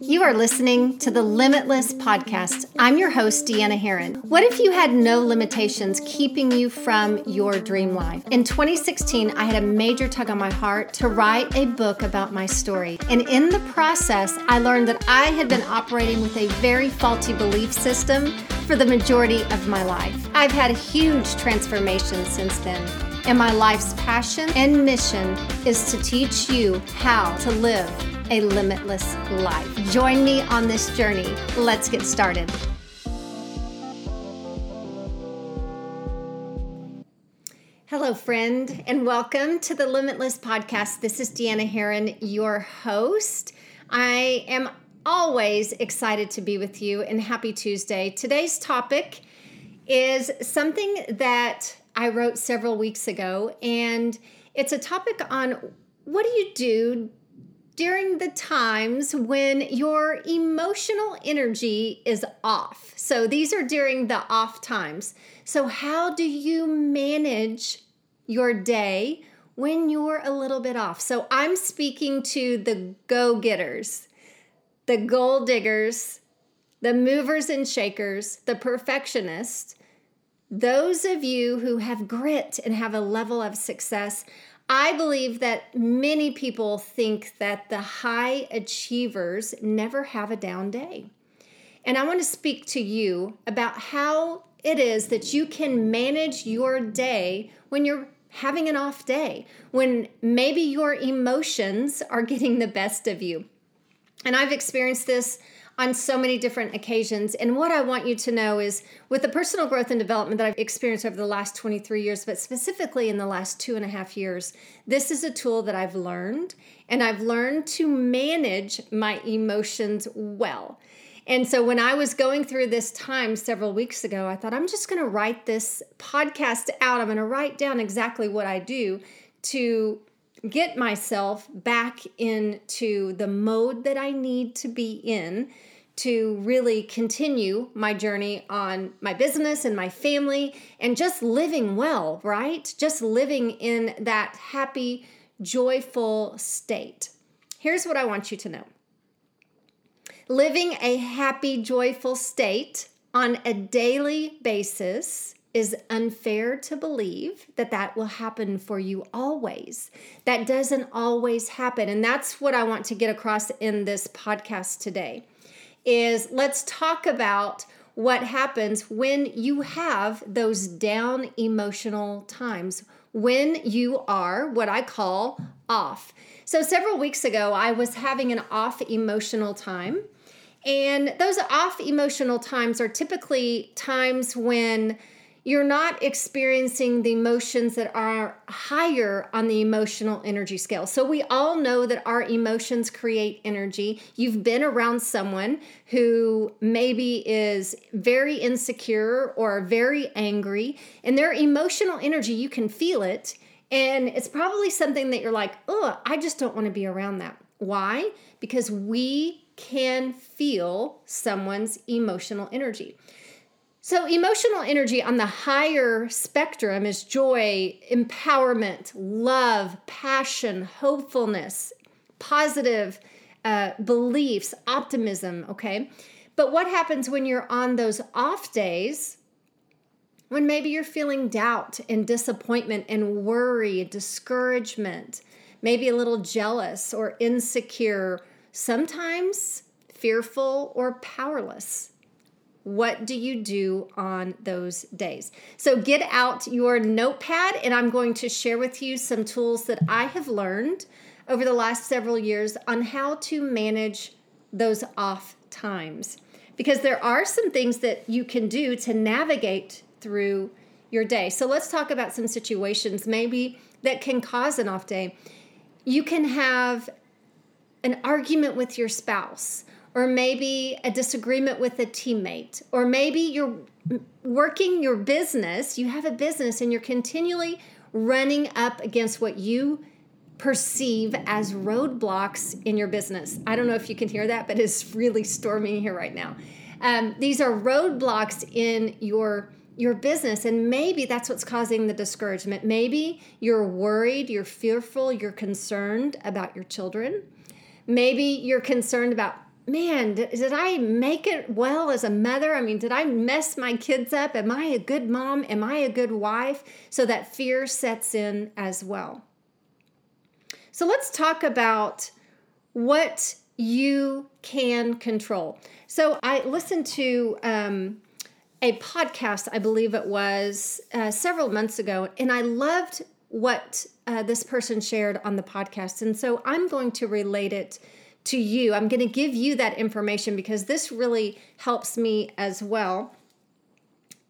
You are listening to the Limitless Podcast. I'm your host, Deanna Herron. What if you had no limitations keeping you from your dream life? In 2016, I had a major tug on my heart to write a book about my story. And in the process, I learned that I had been operating with a very faulty belief system for the majority of my life. I've had a huge transformation since then. And my life's passion and mission is to teach you how to live a limitless life. Join me on this journey. Let's get started. Hello, friend, and welcome to the Limitless Podcast. This is Deanna Herron, your host. I am always excited to be with you and happy Tuesday. Today's topic is something that I wrote several weeks ago, and it's a topic on what do you do during the times when your emotional energy is off. So these are during the off times. So, how do you manage your day when you're a little bit off? So, I'm speaking to the go getters, the goal diggers, the movers and shakers, the perfectionists. Those of you who have grit and have a level of success, I believe that many people think that the high achievers never have a down day. And I want to speak to you about how it is that you can manage your day when you're having an off day, when maybe your emotions are getting the best of you. And I've experienced this on so many different occasions. And what I want you to know is with the personal growth and development that I've experienced over the last 23 years, but specifically in the last two and a half years, this is a tool that I've learned, and I've learned to manage my emotions well. And so when I was going through this time several weeks ago, I thought, I'm just going to write this podcast out. I'm going to write down exactly what I do to get myself back into the mode that I need to be in to really continue my journey on my business and my family and just living well, right? Just living in that happy, joyful state. Here's what I want you to know living a happy, joyful state on a daily basis is unfair to believe that that will happen for you always. That doesn't always happen. And that's what I want to get across in this podcast today is let's talk about what happens when you have those down emotional times when you are what I call off. So several weeks ago I was having an off emotional time. And those off emotional times are typically times when you're not experiencing the emotions that are higher on the emotional energy scale. So, we all know that our emotions create energy. You've been around someone who maybe is very insecure or very angry, and their emotional energy, you can feel it. And it's probably something that you're like, oh, I just don't want to be around that. Why? Because we can feel someone's emotional energy. So, emotional energy on the higher spectrum is joy, empowerment, love, passion, hopefulness, positive uh, beliefs, optimism, okay? But what happens when you're on those off days? When maybe you're feeling doubt and disappointment and worry, discouragement, maybe a little jealous or insecure, sometimes fearful or powerless. What do you do on those days? So get out your notepad, and I'm going to share with you some tools that I have learned over the last several years on how to manage those off times. Because there are some things that you can do to navigate through your day. So let's talk about some situations maybe that can cause an off day. You can have an argument with your spouse or maybe a disagreement with a teammate, or maybe you're working your business, you have a business and you're continually running up against what you perceive as roadblocks in your business. I don't know if you can hear that, but it's really storming here right now. Um, these are roadblocks in your your business and maybe that's what's causing the discouragement maybe you're worried you're fearful you're concerned about your children maybe you're concerned about man, did, did, I make it well as a mother? I mean, did I mess my kids up? Am I a good mom? Am I a good wife? So that fear sets in as well. So let's talk about what you can control. So I listened to um, a podcast, I believe it was uh, several months ago, and I loved what uh, this person shared on the podcast. And so I'm going to relate it to you. I'm going to give you that information because this really helps me as well.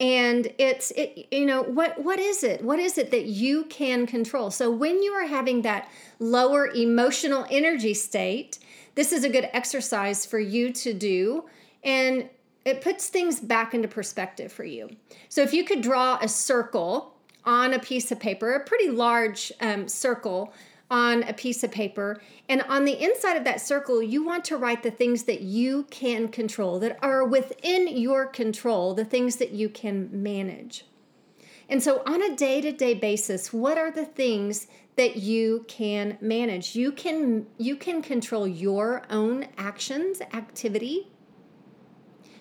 And it's it you know what what is it? What is it that you can control? So when you are having that lower emotional energy state, this is a good exercise for you to do and it puts things back into perspective for you. So if you could draw a circle on a piece of paper, a pretty large um, circle on a piece of paper. And on the inside of that circle, you want to write the things that you can control, that are within your control, the things that you can manage. And so, on a day to day basis, what are the things that you can manage? You can, you can control your own actions, activity.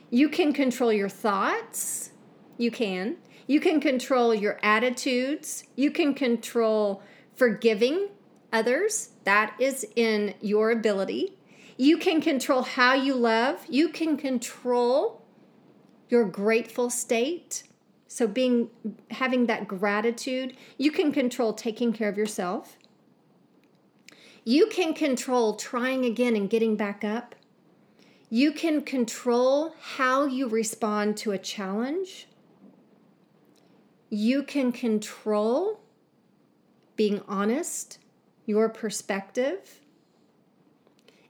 You can control your thoughts. You can. You can control your attitudes. You can control forgiving others. That is in your ability. You can control how you love. You can control your grateful state. So being having that gratitude, you can control taking care of yourself. You can control trying again and getting back up. You can control how you respond to a challenge. You can control being honest your perspective.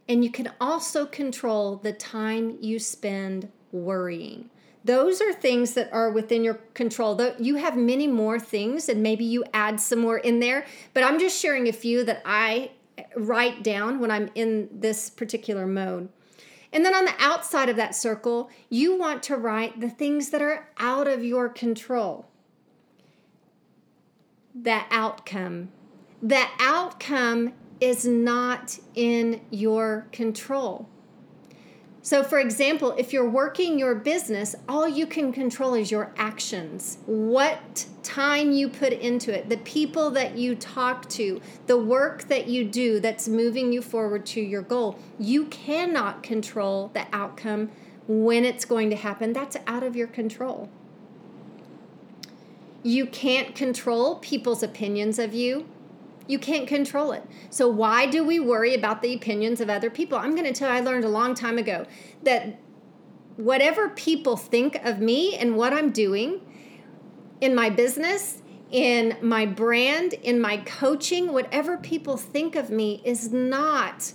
And you can also control the time you spend worrying. Those are things that are within your control. You have many more things, and maybe you add some more in there, but I'm just sharing a few that I write down when I'm in this particular mode. And then on the outside of that circle, you want to write the things that are out of your control. The outcome, the outcome is not in your control. So, for example, if you're working your business, all you can control is your actions, what time you put into it, the people that you talk to, the work that you do that's moving you forward to your goal. You cannot control the outcome when it's going to happen. That's out of your control. You can't control people's opinions of you. You can't control it. So why do we worry about the opinions of other people? I'm going to tell you, I learned a long time ago that whatever people think of me and what I'm doing in my business, in my brand, in my coaching, whatever people think of me is not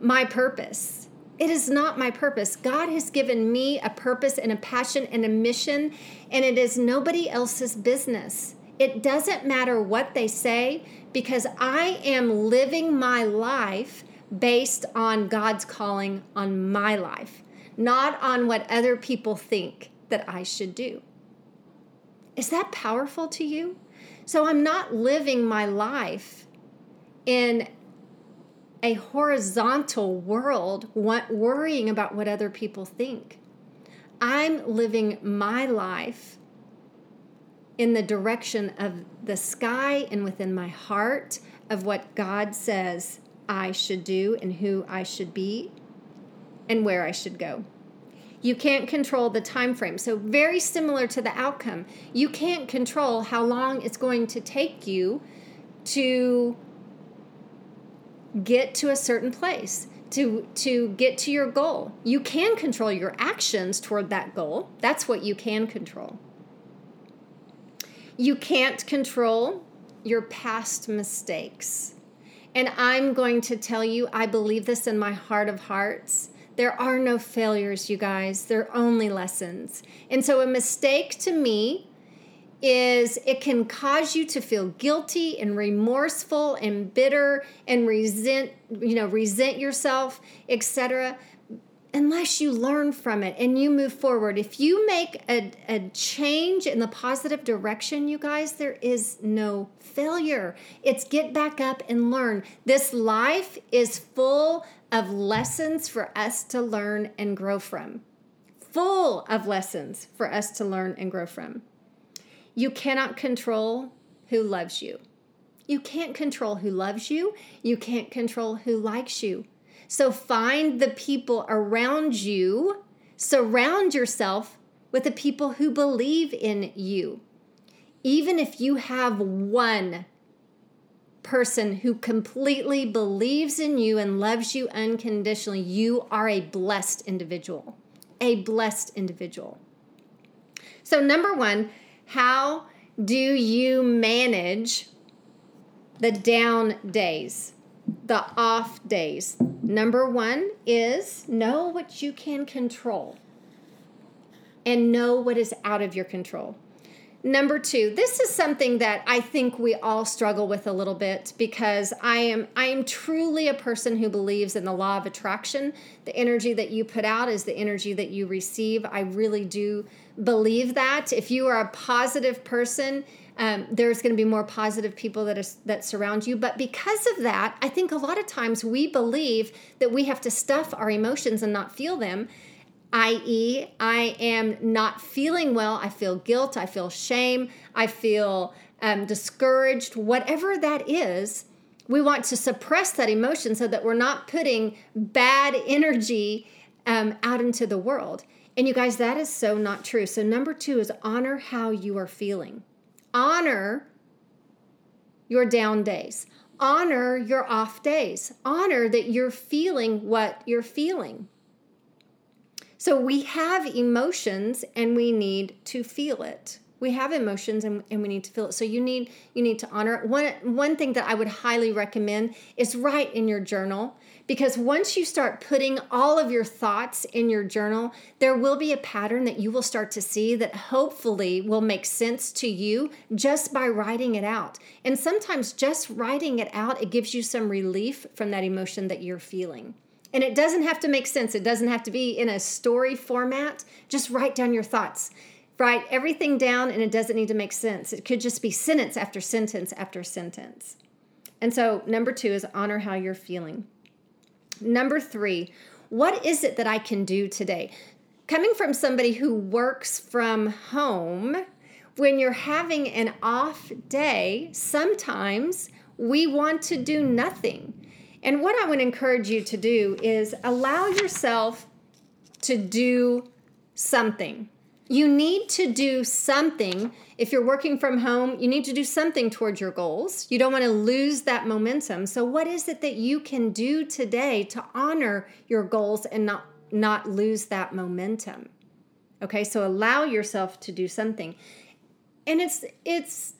my purpose. It is not my purpose. God has given me a purpose and a passion and a mission, and it is nobody else's business. It doesn't matter what they say because I am living my life based on God's calling on my life, not on what other people think that I should do. Is that powerful to you? So I'm not living my life in a horizontal world worrying about what other people think. I'm living my life in the direction of the sky and within my heart of what God says I should do and who I should be and where I should go. You can't control the time frame. So very similar to the outcome. You can't control how long it's going to take you to get to a certain place to to get to your goal. You can control your actions toward that goal. That's what you can control. You can't control your past mistakes. And I'm going to tell you, I believe this in my heart of hearts. There are no failures, you guys. There are only lessons. And so a mistake to me is it can cause you to feel guilty and remorseful and bitter and resent, you know, resent yourself, etc. unless you learn from it and you move forward. If you make a, a change in the positive direction, you guys, there is no failure. It's get back up and learn. This life is full of lessons for us to learn and grow from. Full of lessons for us to learn and grow from. You cannot control who loves you. You can't control who loves you. You can't control who likes you. So find the people around you, surround yourself with the people who believe in you. Even if you have one person who completely believes in you and loves you unconditionally, you are a blessed individual. A blessed individual. So, number one, how do you manage the down days? the off days. Number one is know what you can control and know what is out of your control. Number two, this is something that I think we all struggle with a little bit because I am I am truly a person who believes in the law of attraction. The energy that you put out is the energy that you receive. I really do believe that. If you are a positive person, um, there's going to be more positive people that that surround you. But because of that, I think a lot of times we believe that we have to stuff our emotions and not feel them. I.e., I am not feeling well. I feel guilt. I feel shame. I feel um, discouraged. Whatever that is, we want to suppress that emotion so that we're not putting bad energy um, out into the world. And you guys, that is so not true. So, number two is honor how you are feeling honor your down days, honor your off days, honor that you're feeling what you're feeling. So we have emotions and we need to feel it. We have emotions and, and we need to feel it. So you need you need to honor it. One one thing that I would highly recommend is write in your journal because once you start putting all of your thoughts in your journal, there will be a pattern that you will start to see that hopefully will make sense to you just by writing it out. And sometimes just writing it out, it gives you some relief from that emotion that you're feeling. And it doesn't have to make sense. It doesn't have to be in a story format. Just write down your thoughts. Write everything down, and it doesn't need to make sense. It could just be sentence after sentence after sentence. And so, number two is honor how you're feeling. Number three, what is it that I can do today? Coming from somebody who works from home, when you're having an off day, sometimes we want to do nothing. And what I would encourage you to do is allow yourself to do something. You need to do something. If you're working from home, you need to do something towards your goals. You don't want to lose that momentum. So what is it that you can do today to honor your goals and not not lose that momentum? Okay? So allow yourself to do something. And it's it's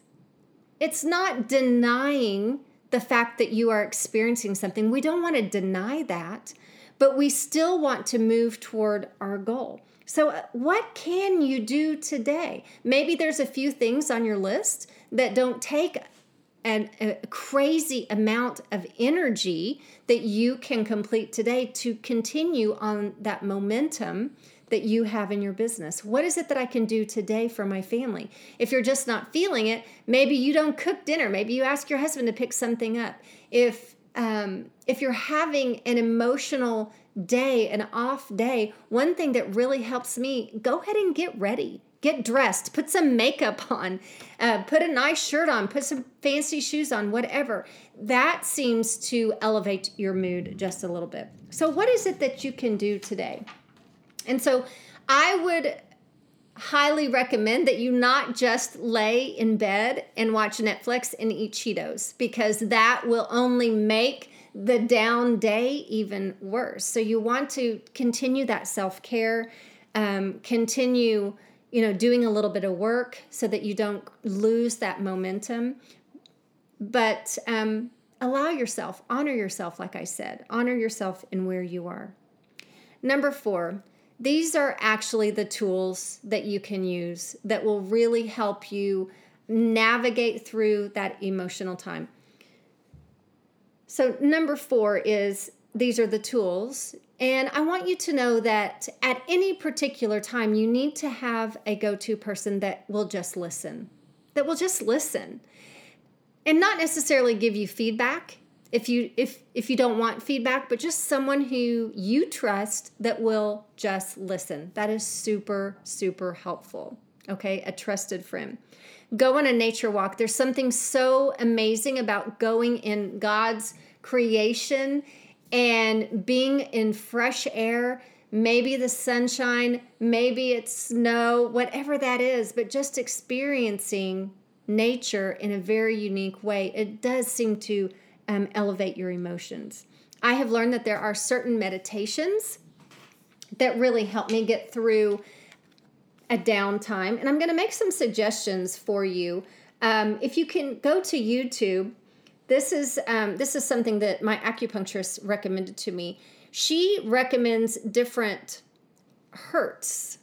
it's not denying the fact that you are experiencing something. We don't want to deny that, but we still want to move toward our goal. So, uh, what can you do today? Maybe there's a few things on your list that don't take an, a crazy amount of energy that you can complete today to continue on that momentum that you have in your business. What is it that I can do today for my family? If you're just not feeling it, maybe you don't cook dinner. Maybe you ask your husband to pick something up. If um, if you're having an emotional day, an off day, one thing that really helps me, go ahead and get ready. Get dressed, put some makeup on, uh, put a nice shirt on, put some fancy shoes on, whatever. That seems to elevate your mood just a little bit. So, what is it that you can do today? And so, I would highly recommend that you not just lay in bed and watch Netflix and eat Cheetos because that will only make the down day even worse. So you want to continue that self care, um, continue, you know, doing a little bit of work so that you don't lose that momentum. But um, allow yourself, honor yourself, like I said, honor yourself in where you are. Number four, these are actually the tools that you can use that will really help you navigate through that emotional time. So, number four is these are the tools. And I want you to know that at any particular time, you need to have a go to person that will just listen, that will just listen and not necessarily give you feedback if you if if you don't want feedback but just someone who you trust that will just listen. That is super super helpful okay? A trusted friend. Go on a nature walk. There's something so amazing about going in god's creation and being in fresh air. Maybe the sunshine maybe it's snow whatever that is but just experiencing nature in a very unique way. It does seem to um, elevate your emotions. I have learned that there are certain meditations that really help me get through a downtime. And I'm going to make some suggestions for you. Um, if you can go to YouTube, this is um, this is something that my acupuncturist recommended to me. She recommends different hertz,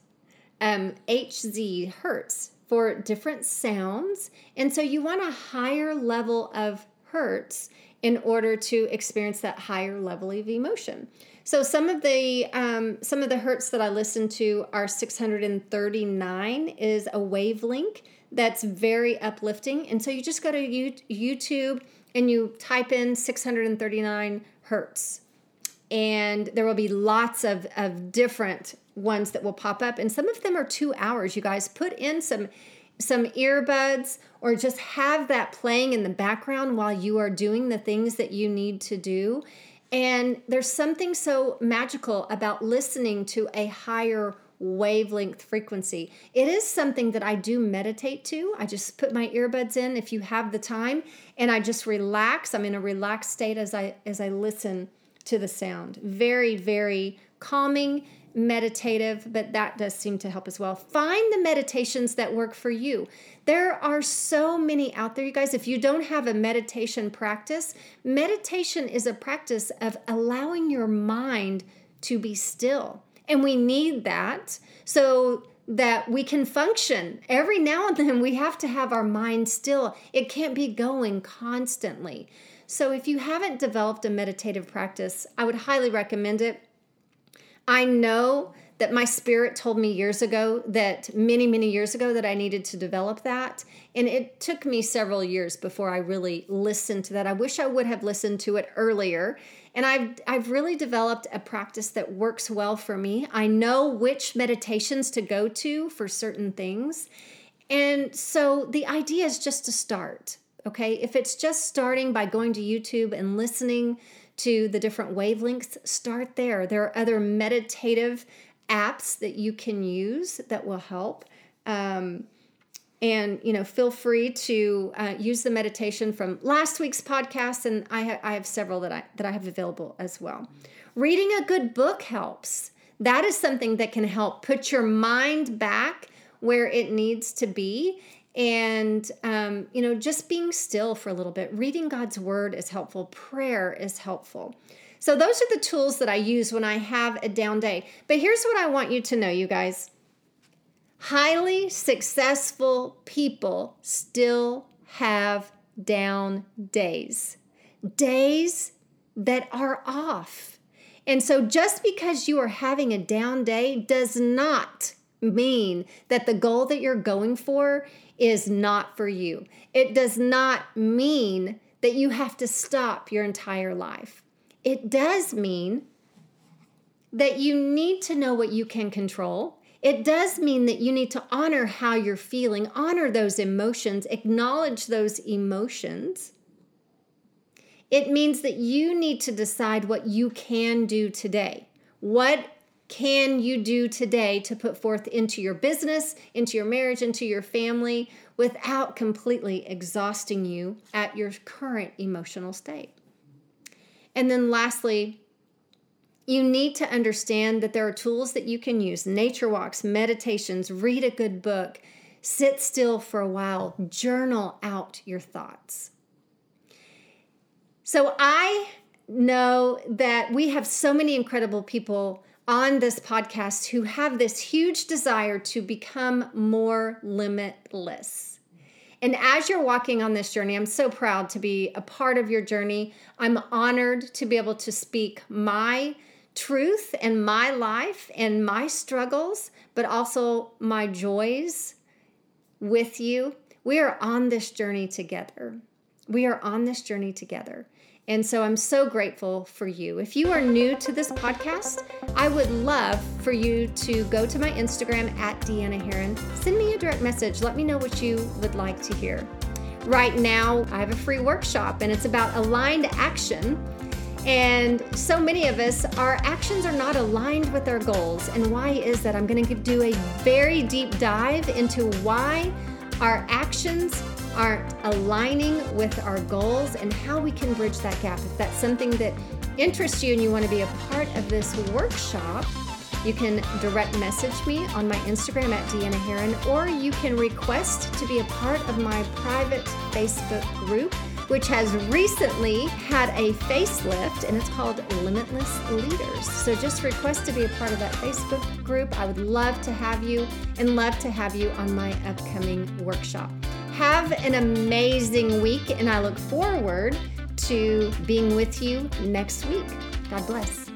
um, HZ hertz for different sounds, and so you want a higher level of hertz in order to experience that higher level of emotion. So some of the um, some of the hertz that I listen to are 639 is a wavelength that's very uplifting, and so you just go to YouTube and you type in 639 hertz, and there will be lots of of different ones that will pop up, and some of them are two hours. You guys put in some some earbuds or just have that playing in the background while you are doing the things that you need to do. And there's something so magical about listening to a higher wavelength frequency. It is something that I do meditate to. I just put my earbuds in if you have the time and I just relax. I'm in a relaxed state as I as I listen to the sound. Very very calming meditative, but that does seem to help as well. Find the meditations that work for you. There are so many out there, you guys. If you don't have a meditation practice, meditation is a practice of allowing your mind to be still. And we need that so that we can function. Every now and then, we have to have our mind still, it can't be going constantly. So, if you haven't developed a meditative practice, I would highly recommend it. I know that my spirit told me years ago that many, many years ago that I needed to develop that. And it took me several years before I really listened to that. I wish I would have listened to it earlier. And I've, I've really developed a practice that works well for me. I know which meditations to go to for certain things. And so the idea is just to start, okay? If it's just starting by going to YouTube and listening to the different wavelengths, start there. There are other meditative apps that you can use that will help. Um, and you know, feel free to uh, use the meditation from last week's podcast, and I, ha- I have several that I that I have available as well. Reading a good book helps. That is something that can help put your mind back where it needs to be and um, you know just being still for a little bit reading god's word is helpful prayer is helpful. So those are the tools that i use when i have a down day. But here's what i want you to know you guys. Highly successful people still have down days. Days that are off. And so just because you are having a down day does not mean that the goal that you're going for is not for you. It does not mean that you have to stop your entire life. It does mean that you need to know what you can control. It does mean that you need to honor how you're feeling, honor those emotions, acknowledge those emotions. It means that you need to decide what you can do today. What can you do today to put forth into your business, into your marriage, into your family without completely exhausting you at your current emotional state? And then lastly, you need to understand that there are tools that you can use nature walks, meditations, read a good book, sit still for a while, journal out your thoughts. So I know that we have so many incredible people on this podcast who have this huge desire to become more limitless. And as you're walking on this journey, I'm so proud to be a part of your journey. I'm honored to be able to speak my truth and my life and my struggles, but also my joys with you. We are on this journey together. We are on this journey together. And so I'm so grateful for you. If you are new to this podcast, I would love for you to go to my Instagram at Deanna Heron. Send me a direct message. Let me know what you would like to hear. Right now, I have a free workshop and it's about aligned action. And so many of us, our actions are not aligned with our goals. And why is that? I'm going to do a very deep dive into why our actions aren't aligning with our goals and how we can bridge that gap. If that's something that interests you and you want to be a part of this workshop, you can direct message me on my Instagram at Deanna Heron, or you can request to be a part of my private Facebook group, which has recently had a facelift and it's called Limitless Leaders. So just request to be a part of that Facebook group. I would love to have you and love to have you on my upcoming workshop. Have an amazing week, and I look forward to being with you next week. God bless.